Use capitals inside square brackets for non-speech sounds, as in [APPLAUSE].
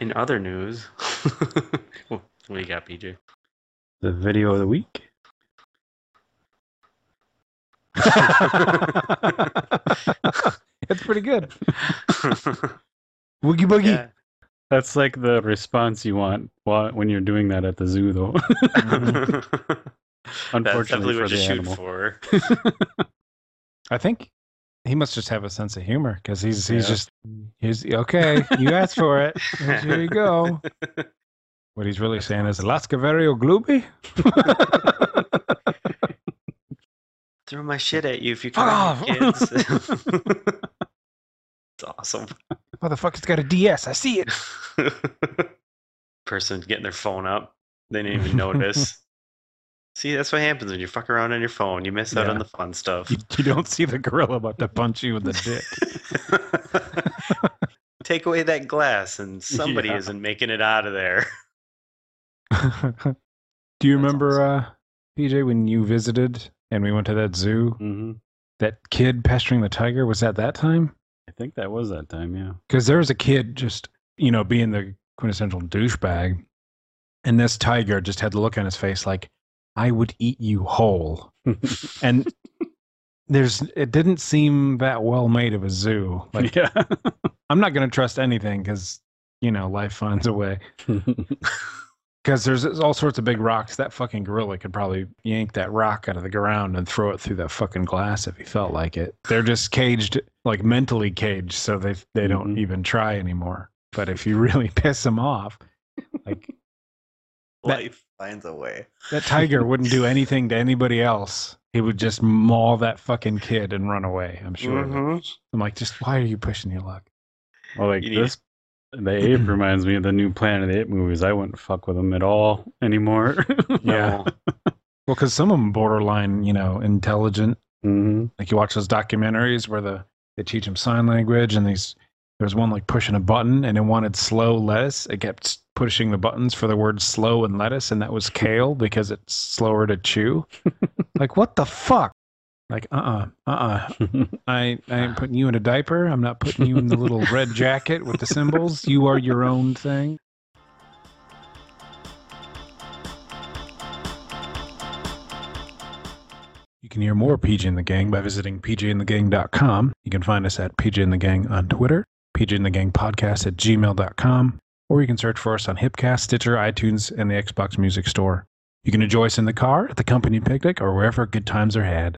In other news, [LAUGHS] what do you got, PJ? The video of the week. [LAUGHS] It's pretty good. [LAUGHS] Woogie boogie. Yeah. That's like the response you want when you're doing that at the zoo, though. That's Unfortunately definitely for what you the shoot animal. for. I think he must just have a sense of humor because he's he's Yeah. just he's okay. You asked for it. Here you go. [LAUGHS] What he's really saying is Alaska Vario Glooby. [LAUGHS] Throw my shit at you if you come here, ah! off. kids. [LAUGHS] it's awesome. Motherfucker's got a DS. I see it. Person getting their phone up. They didn't even notice. See, that's what happens when you fuck around on your phone. You miss out on the fun stuff. You, you don't see the gorilla about to punch you in the dick. [LAUGHS] Take away that glass, and [LAUGHS] somebody Yeah. isn't making it out of there. [LAUGHS] Do you That's remember, uh, PJ, when you visited and we went to that zoo? hmm That kid pestering the tiger was that that time? I think that was that time, yeah. Because there was a kid just, you know, being the quintessential douchebag, and this tiger just had the look on his face like, "I would eat you whole." And there's, it didn't seem that well made of a zoo. Like, [LAUGHS] yeah. I'm not going to trust anything because, you know, life finds a way. [LAUGHS] Because there's all sorts of big rocks. That fucking gorilla could probably yank that rock out of the ground and throw it through that fucking glass if he felt like it. They're just caged, like mentally caged, so they they don't Mhm. even try anymore. But if you really [LAUGHS] piss them off, like Life finds a way. that tiger wouldn't do anything to anybody else. He would just maul that fucking kid and run away. I'm sure. of it. Mhm. I'm like, just why are you pushing your luck? well, like You this, the ape [CLEARS THROAT] reminds me of the new Planet of the Ape movies. I wouldn't fuck with them at all anymore. [LAUGHS] Yeah. Well, because some of them borderline, you know, intelligent hmm Like you watch those documentaries where the they teach them sign language, and these there's one like pushing a button, and it wanted slow lettuce. It kept s- pushing the buttons for the word slow and lettuce, and that was kale because it's slower to chew. [LAUGHS] like what the fuck? Like uh uh-uh, uh [LAUGHS] I I ain't putting you in a diaper. I'm not putting you in the little red jacket with the cymbals. You are your own thing. You can hear more PJ and the Gang by visiting pjandthegang.com. You can find us at PJ and the Gang on Twitter, PJ and the Gang podcast at gmail.com, or you can search for us on Hipcast, Stitcher, iTunes, and the Xbox Music Store. You can enjoy us in the car, at the company picnic, or wherever good times are had.